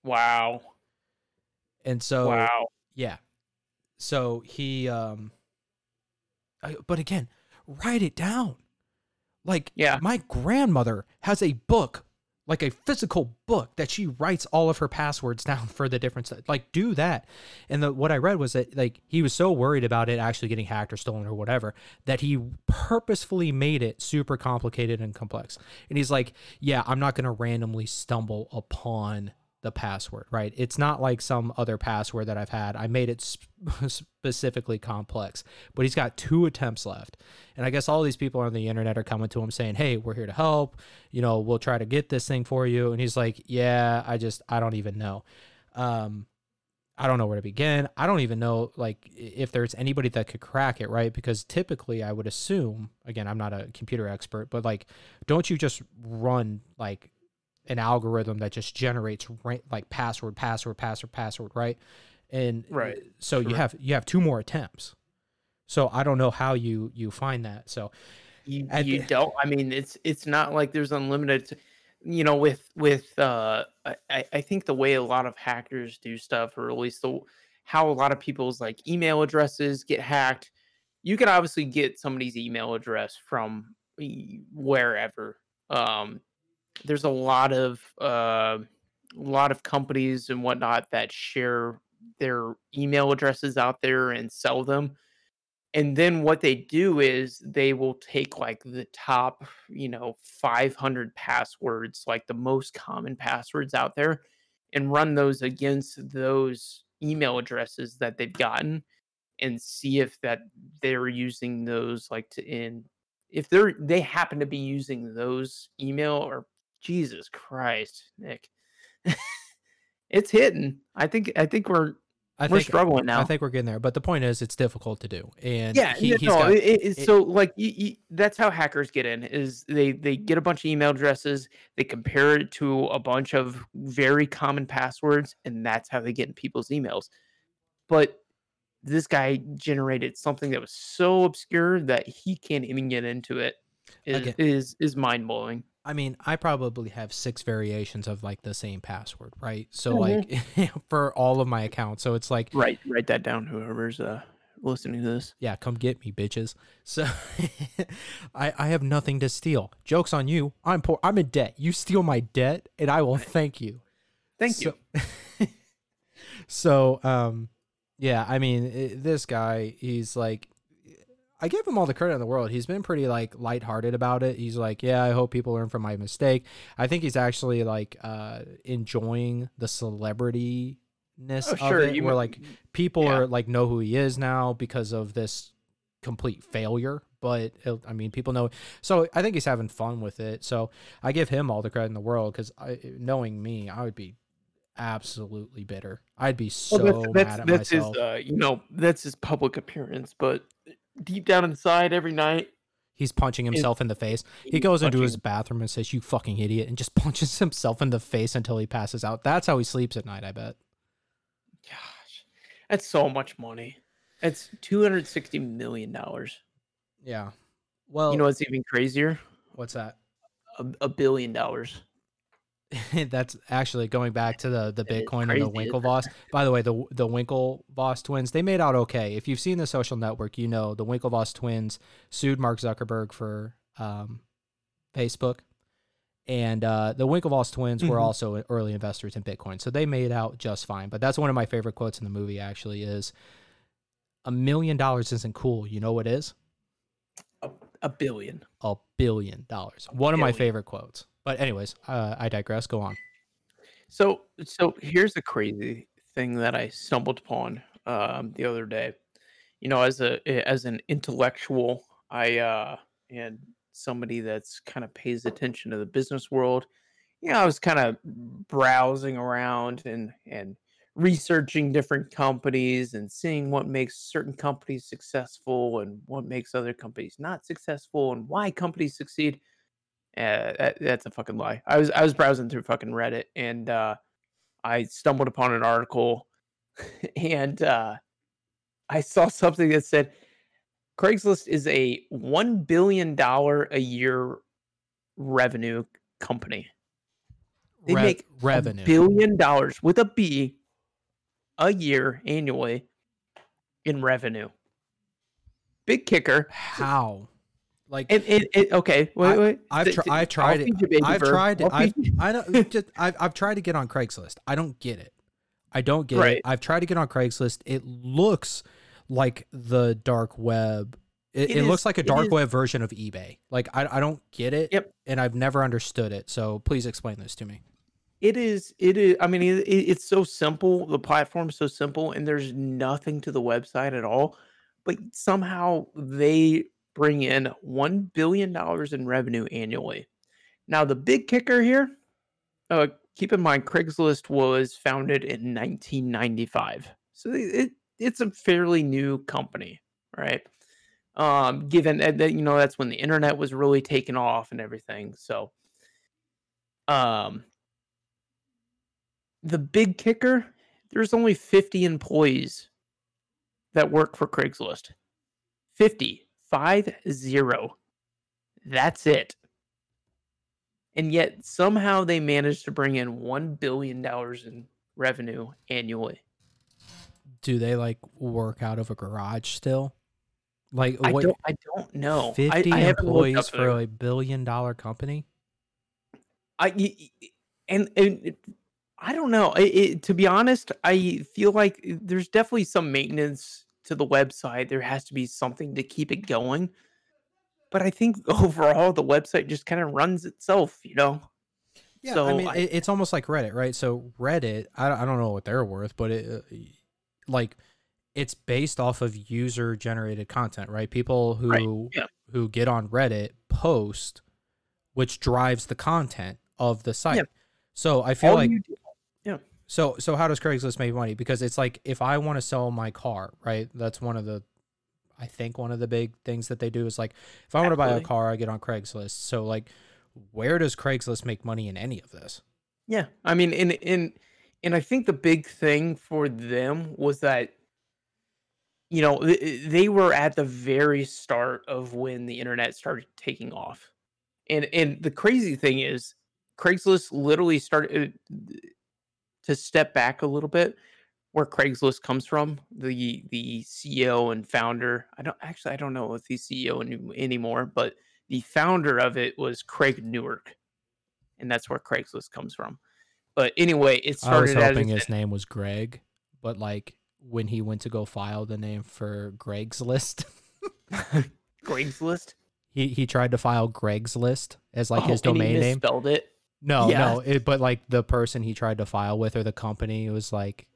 Wow. and so wow. yeah, so he um, I, but again, write it down. Like Yeah. my grandmother has a book, like a physical book that she writes all of her passwords down for the different stuff. Like do that. And the what I read was that like he was so worried about it actually getting hacked or stolen or whatever that he purposefully made it super complicated and complex. And he's like, "Yeah, I'm not going to randomly stumble upon the password, right? It's not like some other password that I've had. I made it sp- specifically complex, but he's got two attempts left. And I guess all these people on the internet are coming to him saying, Hey, we're here to help. You know, we'll try to get this thing for you. And he's like, Yeah, I just, I don't even know. Um, I don't know where to begin. I don't even know like if there's anybody that could crack it, right? Because typically I would assume, again, I'm not a computer expert, but like don't you just run like an algorithm that just generates ra- like password, password, password, password, right? And Right, so you have you have two more attempts. So I don't know how you you find that. So You, you the- don't. I mean, it's it's not like there's unlimited. You know, with with uh, I- I I think the way a lot of hackers do stuff, or at least the how a lot of people's like email addresses get hacked. You can obviously get somebody's email address from wherever. Um, there's a lot of uh, a lot of companies and whatnot that share their email addresses out there and sell them. And then what they do is they will take like the top you know 500 passwords like the most common passwords out there and run those against those email addresses that they've gotten and see if that they're using those like to in if they're they happen to be using those email or jesus christ nick it's hitting i think i think we're I we're think struggling now I think we're getting there. But the point is, it's difficult to do. And yeah he, no, got, it- it- so like you, you, that's how hackers get in is they they get a bunch of email addresses they compare it to a bunch of very common passwords and that's how they get in people's emails but this guy generated something that was so obscure that he can't even get into it is Again- is, is mind-blowing I mean, I probably have six variations of like the same password, right? So Mhm. like for all of my accounts. So it's like right write that down whoever's uh listening to this yeah, come get me, bitches. So I I have nothing to steal. Jokes on you. I'm poor. I'm in debt. You steal my debt, and I will thank you. thank you So, so um, yeah. I mean, i this guy, he's like, I give him all the credit in the world. He's been pretty like lighthearted about it. He's like, yeah, I hope people learn from my mistake. I think he's actually like uh enjoying the celebrity ness oh of it, you where like people yeah. are like know who he is now because of this complete failure but it, i mean people know so i think he's having fun with it so i give him all the credit in the world because knowing me i would be absolutely bitter i'd be so Well, that's, mad that's, at that's myself his uh, you know that's his public appearance but deep down inside every night he's punching himself in the face he goes into his bathroom and says you fucking idiot and just punches himself in the face until he passes out that's how he sleeps at night i bet Gosh, that's so much money. It's two hundred sixty million dollars. yeah well You know what's even crazier? what's that A, a billion dollars. That's actually going back to the the Bitcoin and the? Winklevoss. By the way, the the Winklevoss twins they made out okay. If you've seen the Social Network, you know the Winklevoss twins sued Mark Zuckerberg for um, Facebook, and uh, the Winklevoss twins were Mhm. also early investors in Bitcoin, so they made out just fine. But that's one of my favorite quotes in the movie. Actually, is a million dollars isn't cool. You know what is? A, a billion. A billion dollars. One of my favorite quotes. But anyways, uh, I digress. Go on. So so here's the crazy thing that I stumbled upon um, the other day. You know, as a as an intellectual, I uh, and somebody that's kind of pays attention to the business world. You know, I was kind of browsing around and and researching different companies and seeing what makes certain companies successful and what makes other companies not successful and why companies succeed. Uh, that, that's a fucking lie. I was I was browsing through fucking Reddit and uh, I stumbled upon an article, and uh, I saw something that said Craigslist is a one billion dollar a year revenue company. They Rev- make revenue. a billion dollars with a B a year annually in revenue. Big kicker. How? Like And, and, and- okay, wait, wait. I've tr- I've tried it. I've tried it. I've. I know. Just I've I've tried to get on Craigslist. I don't get it. I don't get Right. it. I've tried to get on Craigslist. It looks like the dark web. It, It it, looks like a dark web version of eBay. Like I, I don't get it. Yep. And I've never understood it. So please explain this to me. It is. It is. I mean, it, it- it's so simple. The platform's so simple, and there's nothing to the website at all. But somehow they bring in one billion dollars in revenue annually. Now, the big kicker here. Uh, keep in mind, Craigslist was founded in 1995, so it, it it's a fairly new company, right? Um, given that, you know that's when the internet was really taking off and everything. So, um, the big kicker there's only 50 employees that work for Craigslist. 50, five zero. That's it. And yet somehow they managed to bring in 1 billion dollars in revenue annually. Do they like work out of a garage still? Like I what? don't I don't know. Fifty I haven't employees for a billion dollar company. I and, and I don't know. It, it, to be honest, I feel like uh, there's definitely some maintenance to the website. There has to be something to keep it going. But I think overall the website just kind of runs itself, you know. Yeah, So I mean, I- it's almost like Reddit, right? So Reddit, I, don't- I don't know what they're worth, but it, uh, like, it's based off of user generated content, right? People who Right, yeah. who get on Reddit post, which drives the content of the site. So I feel All like so so how does Craigslist make money? Because it's like if I want to sell my car, right? That's one of the I think one of the big things that they do is like if I want to buy a car, I get on Craigslist. So like where does Craigslist make money in any of this? Yeah, I mean, in in and I think the big thing for them was that, you know, they were at the very start of when the internet started taking off, and and the crazy thing is, Craigslist literally started to step back a little bit. Where Craigslist comes from, the the CEO and founder. I don't actually I don't know if he's CEO any, anymore, but the founder of it was Craig Newmark, and that's where Craigslist comes from. But anyway, it started. I was hoping his name was Greg, but like when he went to go file the name for Greg's list, Craigslist. he he tried to file Greg's list as like oh, his Oh, he domain name. Spelled it. No, Yeah. no, it, but like the person he tried to file with or the company was like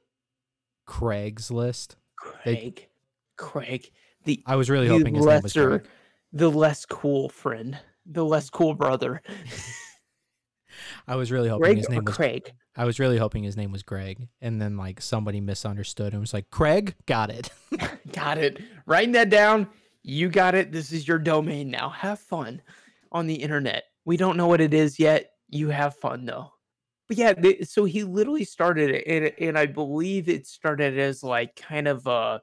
Craigslist. They- Craig. Craig. The I was really hoping his name was lesser, Greg. the less cool friend, the less cool brother. I was really hoping Greg his name was Craig. I was really hoping his name was Greg, and then like somebody misunderstood and was like, "Craig, got it." Got it. Writing that down. You got it. This is your domain now. Have fun on the internet. We don't know what it is yet. You have fun though. But yeah, they, so he literally started it, and, and I believe it started as like kind of a,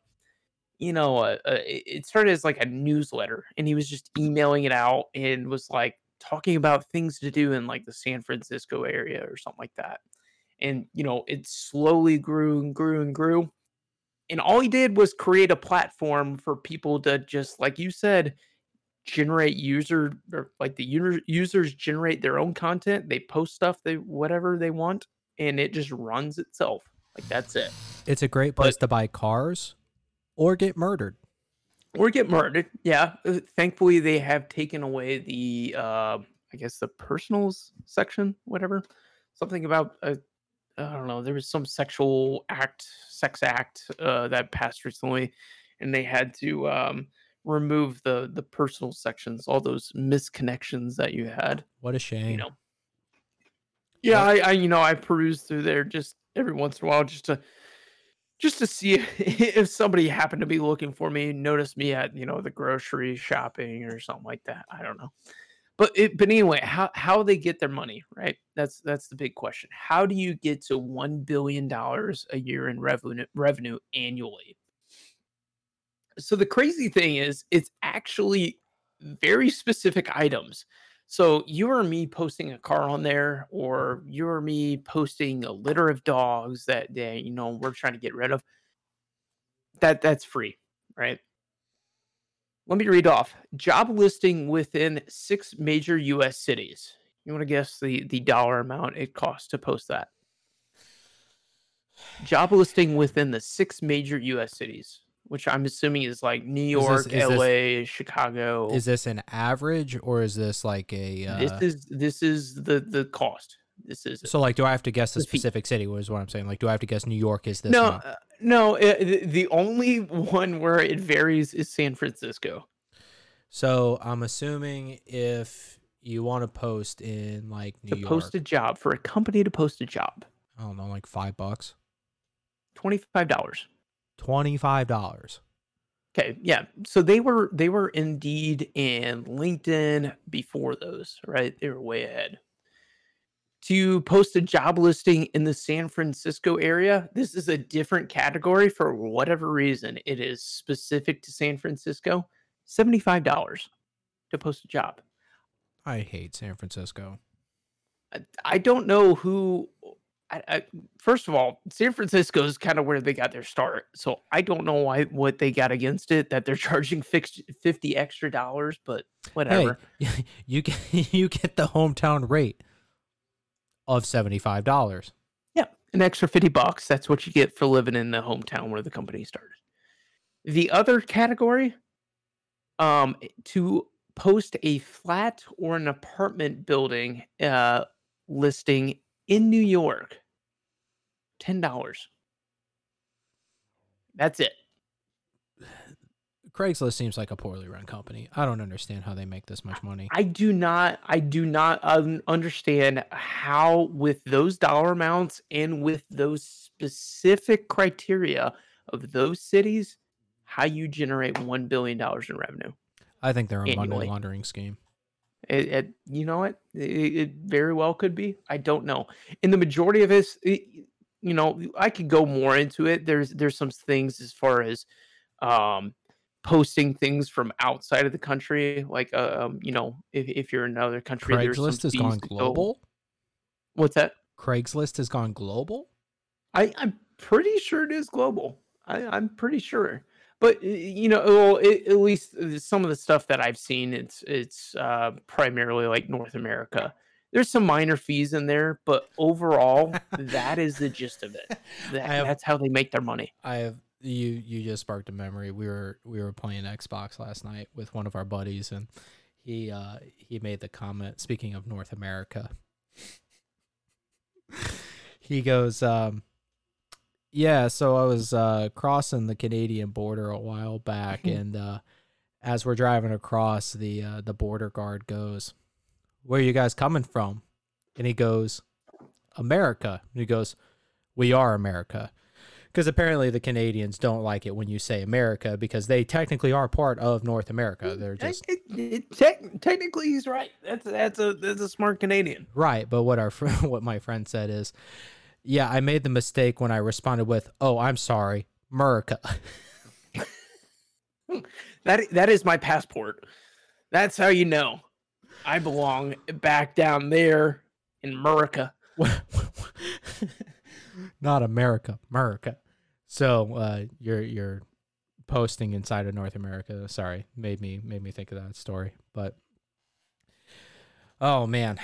you know, a, a, it it started as like a newsletter, and he was just emailing it out and was like talking about things to do in like the San Francisco area or something like that. And you know, it slowly grew and grew and grew and all he did was create a platform for people to just like you said generate user or like the user, users generate their own content they post stuff they whatever they want and it just runs itself. Like that's it. It's a great place to buy cars or get murdered. or get murdered yeah. Uh, thankfully they have taken away the uh i guess the personals section whatever. Something about uh, i don't know there was some sexual act sex act uh that passed recently and they had to um remove the the personal sections all those misconnections that you had What a shame. you know yeah I, I you know i peruse through there just every once in a while just to just to see if somebody happened to be looking for me notice me at you know the grocery shopping or something like that i don't know But it, but anyway, how how they get their money, right? That's that's the big question. How do you get to one billion dollars a year in revenue revenue annually? So the crazy thing is, it's actually very specific items. So you or me posting a car on there, or you or me posting a litter of dogs that they, you know we're trying to get rid of. That that's free, right? Let me read off job listing within six major U.S. cities. You want to guess the the dollar amount it costs to post that? Job listing within the six major U.S. cities, which I'm assuming is like New York, is this- L.A., Chicago. Is this an average or is this like a? Uh, this is this is the the cost. This is so like, do I have to guess the specific city? Was what I'm saying. Like, do I have to guess New York is this? no uh, no. the, the only one where it varies is San Francisco. So I'm assuming if you want to post in like New to York, post a job for a company to post a job, I don't know, like five bucks, twenty five dollars. Twenty five dollars. Okay, yeah. So they were they were Indeed and LinkedIn before those, right? They were way ahead. To post a job listing in the San Francisco area, this is a different category for whatever reason. It is specific to San Francisco. $75 to post a job. I hate San Francisco. I- I don't know who. I, I, first of all, San Francisco is kind of where they got their start, so I don't know why what they got against it that they're charging fixed fifty extra dollars, but whatever. Hey, you get you get the hometown rate of seventy five dollars. Yeah, an extra fifty bucks. That's what you get for living in the hometown where the company started. The other category, um, to post a flat or an apartment building uh, listing in New York, ten dollars. That's it. Craigslist seems like a poorly run company. I don't understand how they make this much money. I do not. I do not un- understand how, with those dollar amounts and with those specific criteria of those cities, how you generate one billion dollars in revenue. I think they're a money laundering scheme. It, it, you know what? It, it very well could be. I don't know. In the majority of this, it, you know, I could go more into it. There's there's some things as far as um, posting things from outside of the country, like uh, um, you know, if, if you're in another country, Craigslist has gone to go- global. What's that? Craigslist has gone global. I, I'm pretty sure it is global. I, I'm pretty sure. But you know, well, it, at least uh, some of the stuff that I've seen, it's it's uh, primarily like North America. There's some minor fees in there, but overall, that is the gist of it. That, have- that's how they make their money. I have you you just sparked a memory. We were we were playing Xbox last night with one of our buddies and he uh he made the comment speaking of North America. he goes um yeah, so I was uh crossing the Canadian border a while back and uh as we're driving across the uh the border guard goes, "Where are you guys coming from?" And he goes, "America." And he goes, "We are America." because apparently the Canadians don't like it when you say America because they technically are part of North America. They're just It- it- tec- technically, he's right. That's that's a that's a smart Canadian. right. But what our friend, what my friend said is, yeah, I made the mistake when I responded with, "Oh, I'm sorry, America." That that is my passport. That's how you know I belong back down there in America. Not America, America. So uh, you're you're posting inside of North America. Sorry, made me made me think of that story. But oh man,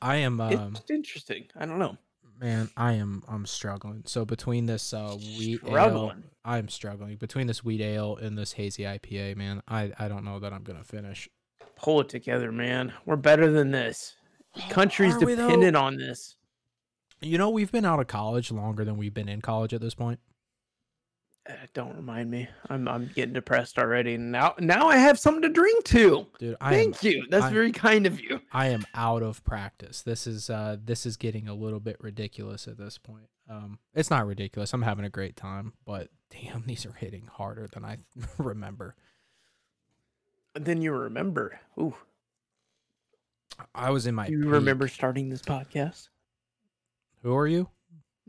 I am um, it's interesting. I don't know. Man, I am I'm struggling. So between this uh wheat ale, Struggling. I'm struggling. Between this wheat ale and this hazy IPA, man, I I don't know that I'm gonna finish. Pull it together, man. We're better than this. The country's Are dependent on this. You know, we've been out of college longer than we've been in college at this point. Uh, don't remind me. I'm I'm getting depressed already. Now now I have something to drink to. Dude, I am Thank you. That's I- very kind of you. I am out of practice. This is uh this is getting a little bit ridiculous at this point. Um it's not ridiculous. I'm having a great time, but damn, these are hitting harder than I remember. Then you remember. Ooh. I was in my. Do you peak. remember starting this podcast? Who are you?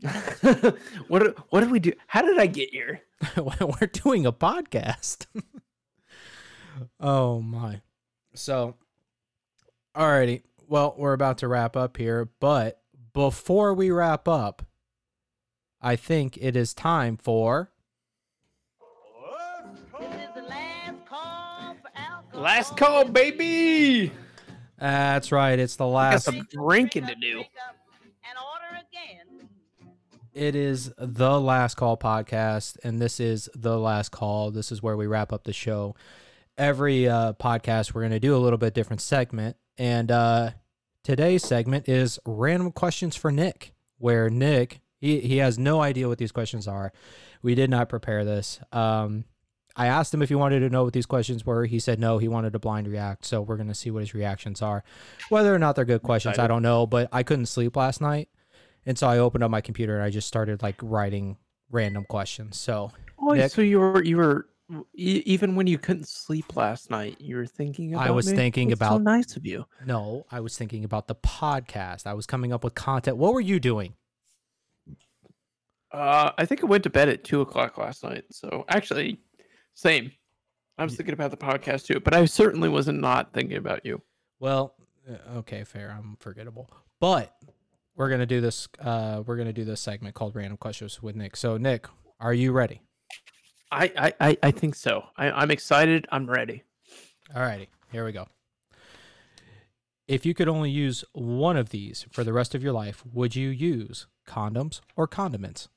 what did- what did we do? How did I get here? We're doing a podcast. oh my. So, alrighty. Well, we're about to wrap up here, but before we wrap up, I think it is time for. Last call, baby. That's right. It's the Got last. some drinking to do. And order again. It is the last call podcast, and this is the last call. This is where we wrap up the show. Every uh, podcast, we're going to do a little bit different segment, and uh, today's segment is random questions for Nick, where Nick he he has no idea what these questions are. We did not prepare this. Um, I asked him if he wanted to know what these questions were. He said no. He wanted to blind react, so we're going to see what his reactions are. Whether or not they're good questions, I don't know. But I couldn't sleep last night. And so I opened up my computer and I just started like writing random questions. So Oh, Nick? so you were you were even when you couldn't sleep last night, you were thinking about I was me? thinking That's so nice of you. no, I was thinking about the podcast. I was coming up with content. What were you doing? Uh, I think I went to bed at two o'clock last night. So actually, same. I was thinking about the podcast too, but I certainly wasn't not thinking about you. Well, uh, okay, fair. I'm forgettable. But we're gonna do this. Uh, we're gonna do this segment called Random Questions with Nick. So Nick, are you ready? I I I, I think so. I, I'm excited. I'm ready. All righty, here we go. If you could only use one of these for the rest of your life, would you use condoms or condiments?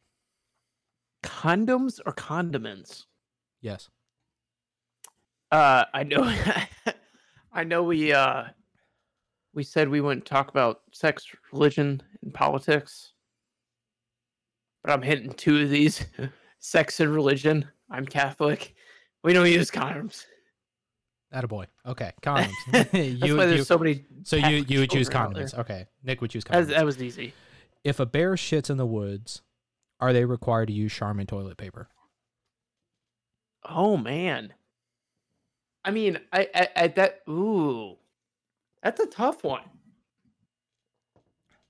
Condoms or condiments? Yes. Uh, I know. I know. We uh, we said we wouldn't talk about sex, religion, and politics, but I'm hitting two of these: sex and religion. I'm Catholic. We don't use condoms. Attaboy. Okay, condoms. That's you, why there's you- so many. so you Catholic you would choose children out condiments. there. Okay, Nick would choose That condoms. that was easy. if a bear shits in the woods, are they required to use Charmin toilet paper? Oh man. I mean, I, I, I that ooh, that's a tough one.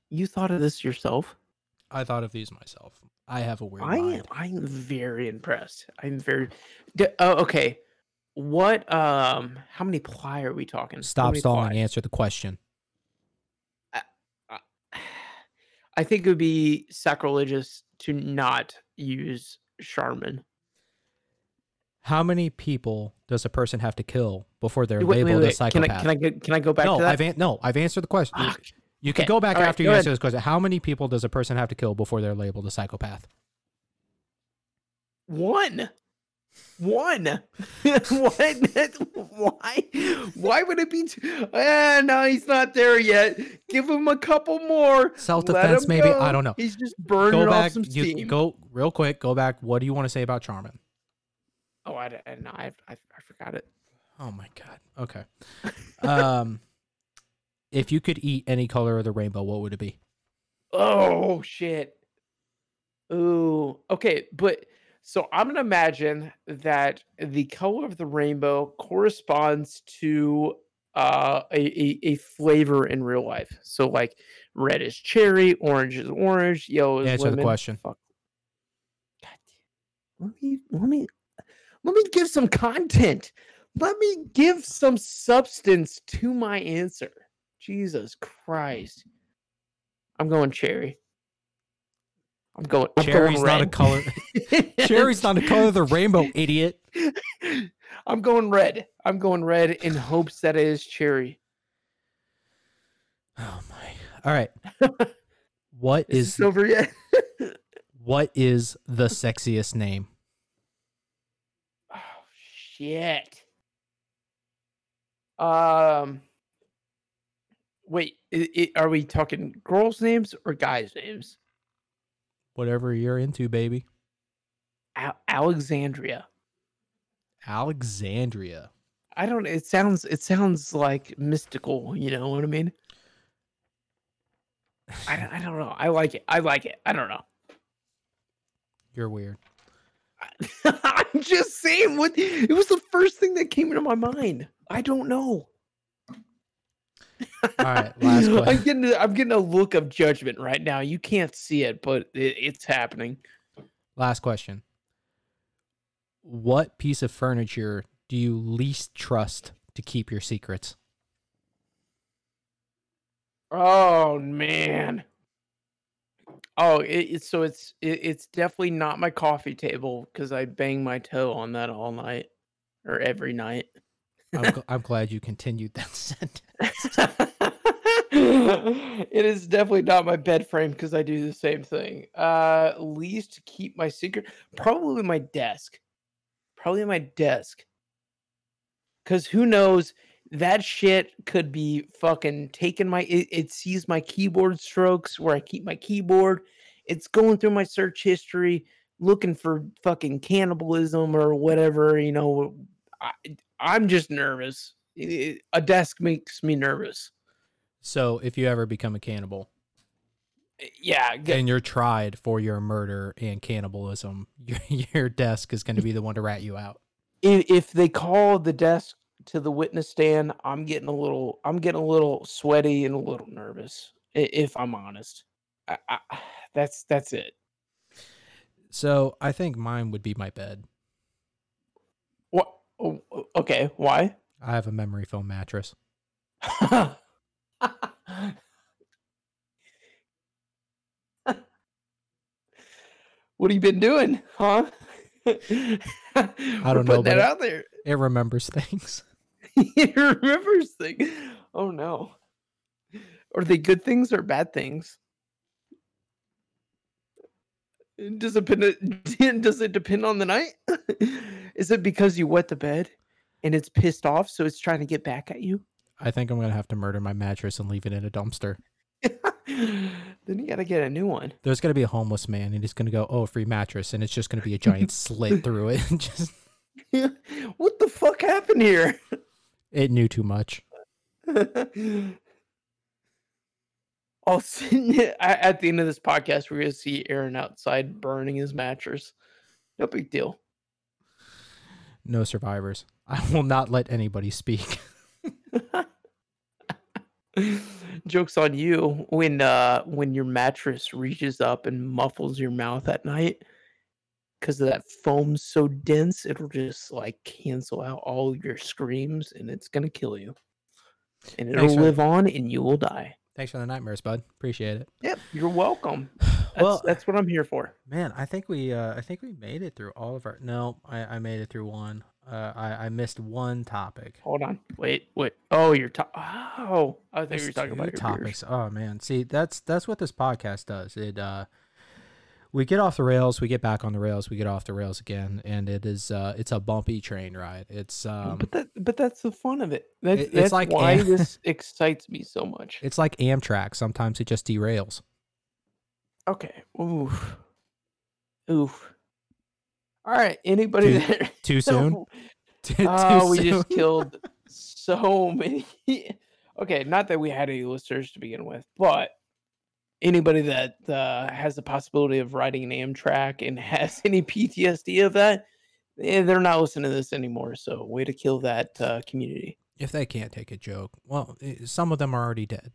You thought of this yourself? I thought of these myself. I have a weird I am. I'm very impressed. I'm very. D- oh, okay. What? Um. How many ply are we talking? Stop stalling. ply? Answer the question. I think it would be sacrilegious to not use Charmin. How many people does a person have to kill before they're Wait, wait, labeled a wait. Can I psychopath? can I go, can I go back no, to that? I've an- no, I've answered the question. You- you can okay. go back All right, after go you ahead. answer this question. How many people does a person have to kill before they're labeled a psychopath? One. One. what? Why? Why would it be? T- ah, no, he's not there yet. Give him a couple more. Self-defense, him maybe? I don't know. He's just burning go off back. some You steam. go real quick. Go back. What do you want to say about Charmin? Oh, I, d- I, no, I, I, I forgot it. Oh my god. Okay. um, if you could eat any color of the rainbow, what would it be? Oh shit. Ooh. Okay, but so I'm gonna imagine that the color of the rainbow corresponds to uh a, a, a flavor in real life. So like red is cherry, orange is orange, yellow is Answer the question. Fuck. God damn. Let me let me let me give some content. Let me give some substance to my answer. Jesus Christ. I'm going cherry. I'm going. I'm Cherry's going not a color. Cherry's not a color of the rainbow, idiot. I'm going red. I'm going red in hopes that it is cherry. Oh my. All right. What is, is over yet? what is the sexiest name? Shit. Um. Wait, i i are we talking girls' names or guys' names? Whatever you're into, baby. Al- Alexandria. Alexandria. I don't. It sounds. It sounds like mystical. You know what I mean? I, don't- I don't know. I like it. I like it. I don't know. You're weird. I'm just saying what it was the first thing that came into my mind. I don't know. All right, last I'm getting a, I'm getting a look of judgment right now. You can't see it, but it, it's happening. Last question. What piece of furniture do you least trust to keep your secrets? Oh man. Oh, it, so it's it, it's definitely not my coffee table because I bang my toe on that all night or every night. I'm, gl- I'm glad you continued that sentence. it is definitely not my bed frame because I do the same thing. Uh, least to keep my secret, probably my desk. Probably my desk. Because who knows, that shit could be fucking taking my. It, it sees my keyboard strokes where I keep my keyboard. It's going through my search history, looking for fucking cannibalism or whatever. You know, I, I'm just nervous. A desk makes me nervous. So, if you ever become a cannibal Yeah, g- and you're tried for your murder and cannibalism, your, your desk is going to be the one to rat you out. if, if they call the desk to the witness stand, I'm getting a little, I'm getting a little sweaty and a little nervous. If I'm honest, I, I, that's that's it. So, I think mine would be my bed. What? oh, oh Okay, why? I have a memory foam mattress. what have you been doing, huh? I don't know, Putting that out there. It remembers things. he remembers things. Oh no. Are they good things or bad things? Does it depend? Does it depend on the night? Is it because you wet the bed and it's pissed off, so it's trying to get back at you? I think I'm going to have to murder my mattress and leave it in a dumpster. then you gotta get a new one. There's going to be a homeless man and he's going to go, "Oh, free mattress." And it's just going to be a giant slit through it. just what the fuck happened here? It knew too much. I'll see, at the end of this podcast, we're gonna see Aaron outside burning his mattress. No big deal. No survivors. I will not let anybody speak. Jokes on you when uh when your mattress reaches up and muffles your mouth at night because of that foam so dense it'll just like cancel out all your screams and it's gonna kill you. And it'll Thanks live on and you will die. Thanks for the nightmares, bud. Appreciate it. Yep, you're welcome. That's, Well- that's what I'm here for. Man, I think we uh I think we made it through all of our No, I, I made it through one. Uh I, I missed one topic. Hold on. Wait, wait. Oh, you're Oh, I think you were talking about your topics. Oh man. See, that's that's what this podcast does. It uh we get off the rails, we get back on the rails, we get off the rails again, and it is uh it's a bumpy train ride. It's um but that but that's the fun of it. That's, It- it's that's like why Am- this excites me so much. it's like Amtrak. Sometimes it just derails. Okay. Oof. Oof. All right. Anybody Too- there? Too soon? No. Too- too Oh, we just killed so many. okay, not that we had any listeners to begin with, but anybody that uh, has the possibility of riding an Amtrak and has any PTSD of that, eh, they're not listening to this anymore. So, way to kill that uh, community. if they can't take a joke. Well, eh, some of them are already dead.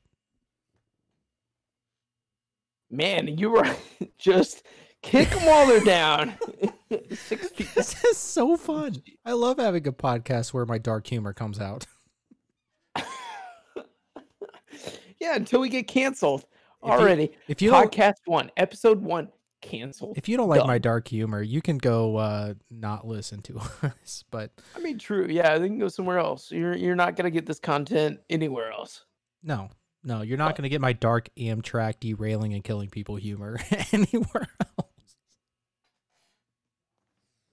Man, you were just kick them while they're down. Six. This is so fun. I love having a podcast where my dark humor comes out. yeah, until we get canceled If you- already. If you don't, Podcast one, episode one, canceled. if you don't like my dark humor, you can go uh, not listen to us. But I mean, true. Yeah, they can go somewhere else. You're you're not gonna get this content anywhere else. no, no, you're not going to get my dark Amtrak derailing and killing people humor anywhere else.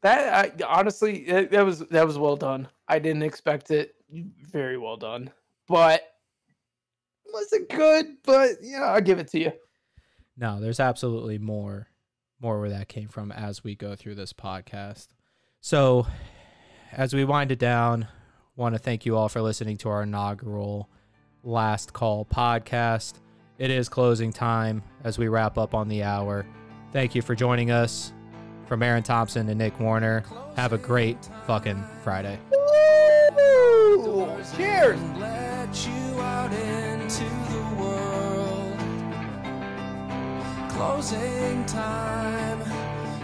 That I, honestly, that was that was well done. I didn't expect it. Very well done. But wasn't good. But yeah, I'll give it to you. No, there's absolutely more, more where that came from as we go through this podcast. So, as we wind it down, want to thank you all for listening to our inaugural Last Call podcast. It is closing time as we wrap up on the hour. Thank you for joining us. From Aaron Thompson and Nick Warner, have a great fucking Friday. Woo! Cheers. To the world. Closing time.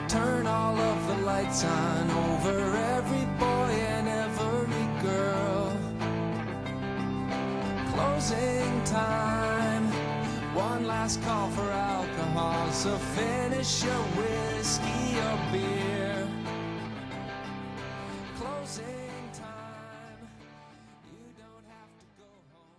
Turn all of the lights on over every boy and every girl. Closing time. One last call for alcohol. So finish your whiskey or beer. Closing